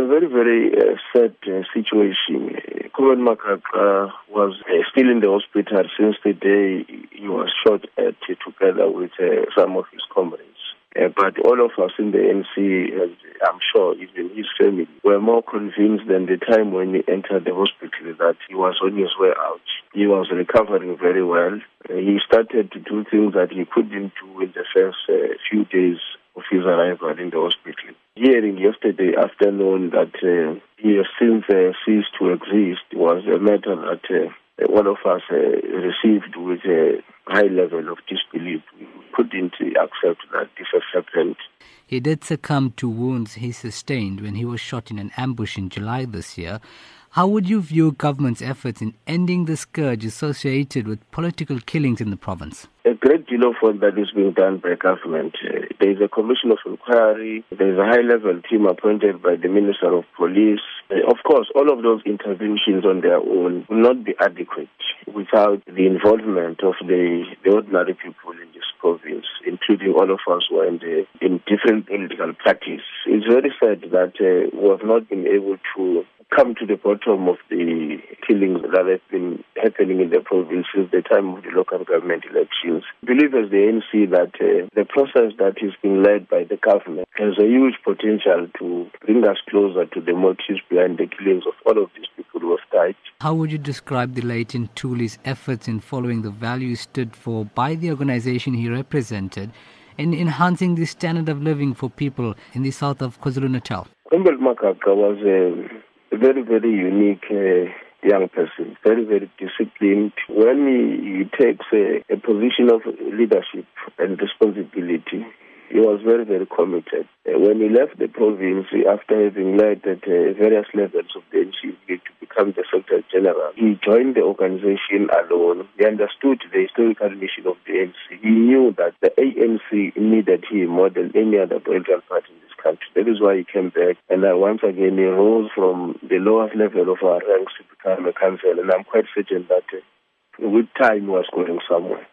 a very, very uh, sad uh, situation. Kuben Magaqa was uh, still in the hospital since the day he was shot at together with uh, some of his comrades. Uh, but all of us in the ANC, and I'm sure even his family, were more convinced than the time when he entered the hospital that he was on his way out. He was recovering very well. He started to do things that he couldn't do in the first few days of his arrival in the hospital. Hearing yesterday afternoon that uh, he has since uh, ceased to exist was a matter that uh, of us uh, received with a high level of disbelief. We couldn't accept that this has happened. He did succumb to wounds he sustained when he was shot in an ambush in July this year. How would you view government's efforts in ending the scourge associated with political killings in the province? A great deal of work that is being done by government. There is a commission of inquiry. There is a high-level team appointed by the Minister of Police. Of course, all of those interventions on their own will not be adequate without the involvement of the, the ordinary people in this province, including all of us who are in, the, in different political parties. It's very sad that uh, we have not been able to come to the bottom of the killings that have been happening in the province since the time of the local government elections. I believe as the ANC that uh, the process that is being led by the government has a huge potential to bring us closer to the motives behind the killings of all of these people who have died. How would you describe the late Ntuli's efforts in following the values stood for by the organization he represented in enhancing the standard of living for people in the south of KwaZulu-Natal? Kumbel Magaqa was a very, very unique uh, young person, very, very disciplined. When he, he takes a, a position of leadership and responsibility, he was very, very committed. Uh, when he left the province, after having led at uh, various levels of the to become the Secretary General, he joined the organization alone. He understood the historical mission of the ANC. He knew that the ANC needed him more than any other political party in this country. That is why he came back. And uh, once again, he rose from the lowest level of our ranks to become a council. And I'm quite certain that uh, with time he was going somewhere.